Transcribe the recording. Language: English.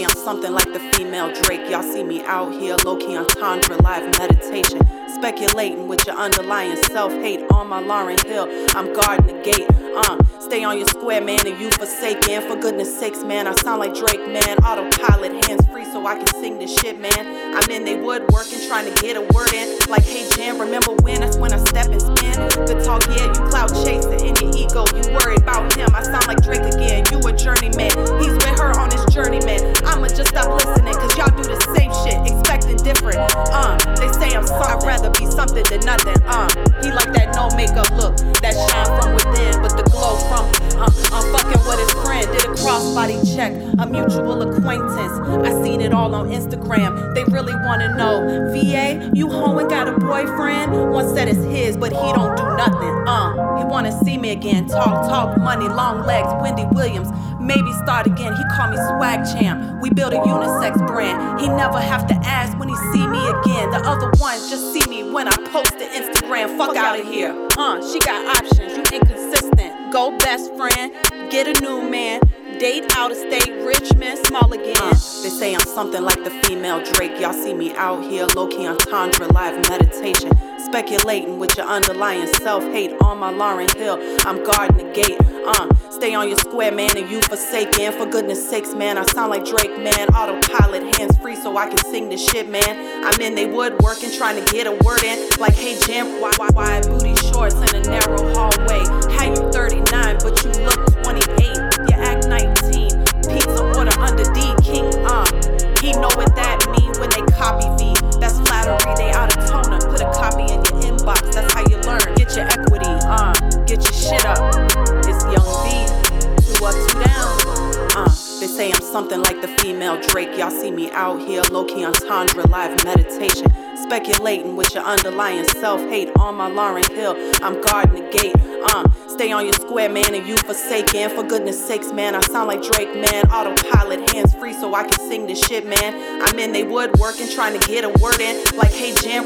something like the female Drake. Y'all see me out here, low key entendre, live meditation. Speculating with your underlying self hate on my Lauryn Hill. I'm guarding the gate. Uh, stay on your square, man, and you forsaken. For goodness sakes, man, I sound like Drake, man. Autopilot, hands free, so I can sing this shit, man. I'm in they woodworking, trying to get a word in. Like, hey, Jam, remember when? That's when I step and spin. Good talk, yeah, you cloud chasing. Something than nothing. Uh, he like that no makeup look, that shine from within, but the glow from. Uh, I'm fucking with his friend. Did a crossbody check, a mutual acquaintance. I seen it all on Instagram. They really wanna know, VA, you home and got a boyfriend? One said it's his, but he don't do nothing. Uh, he wanna see me again. Talk, talk, money, long legs, Wendy Williams. Maybe start again. He call me swag champ. We build a unisex brand. He never have to ask when he see me again. The other ones just see me when I post to Instagram. Fuck out of here. Uh, she got options. You inconsistent. Go best friend. Get a new man. Date out of state, rich man, small again. Uh, they say I'm something like the female Drake. Y'all see me out here, low key entendre, live meditation. Speculating with your underlying self hate on my Lauryn Hill. I'm guarding the gate. Uh, stay on your square, man, and you forsaken. For goodness sakes, man, I sound like Drake, man. Autopilot, hands free, so I can sing this shit, man. I'm in they woodworking, trying to get a word in. Like, hey, Jam, why, why, why booty shorts in a narrow hallway? Something like the female Drake. Y'all see me out here, low key entendre, live meditation. Speculating with your underlying self hate on my Lauryn Hill. I'm guarding the gate. Uh, stay on your square, man, and you forsaken. For goodness sakes, man, I sound like Drake, man. Autopilot, hands free, so I can sing this shit, man. I'm in they woodworking, trying to get a word in. Like, hey, Jam,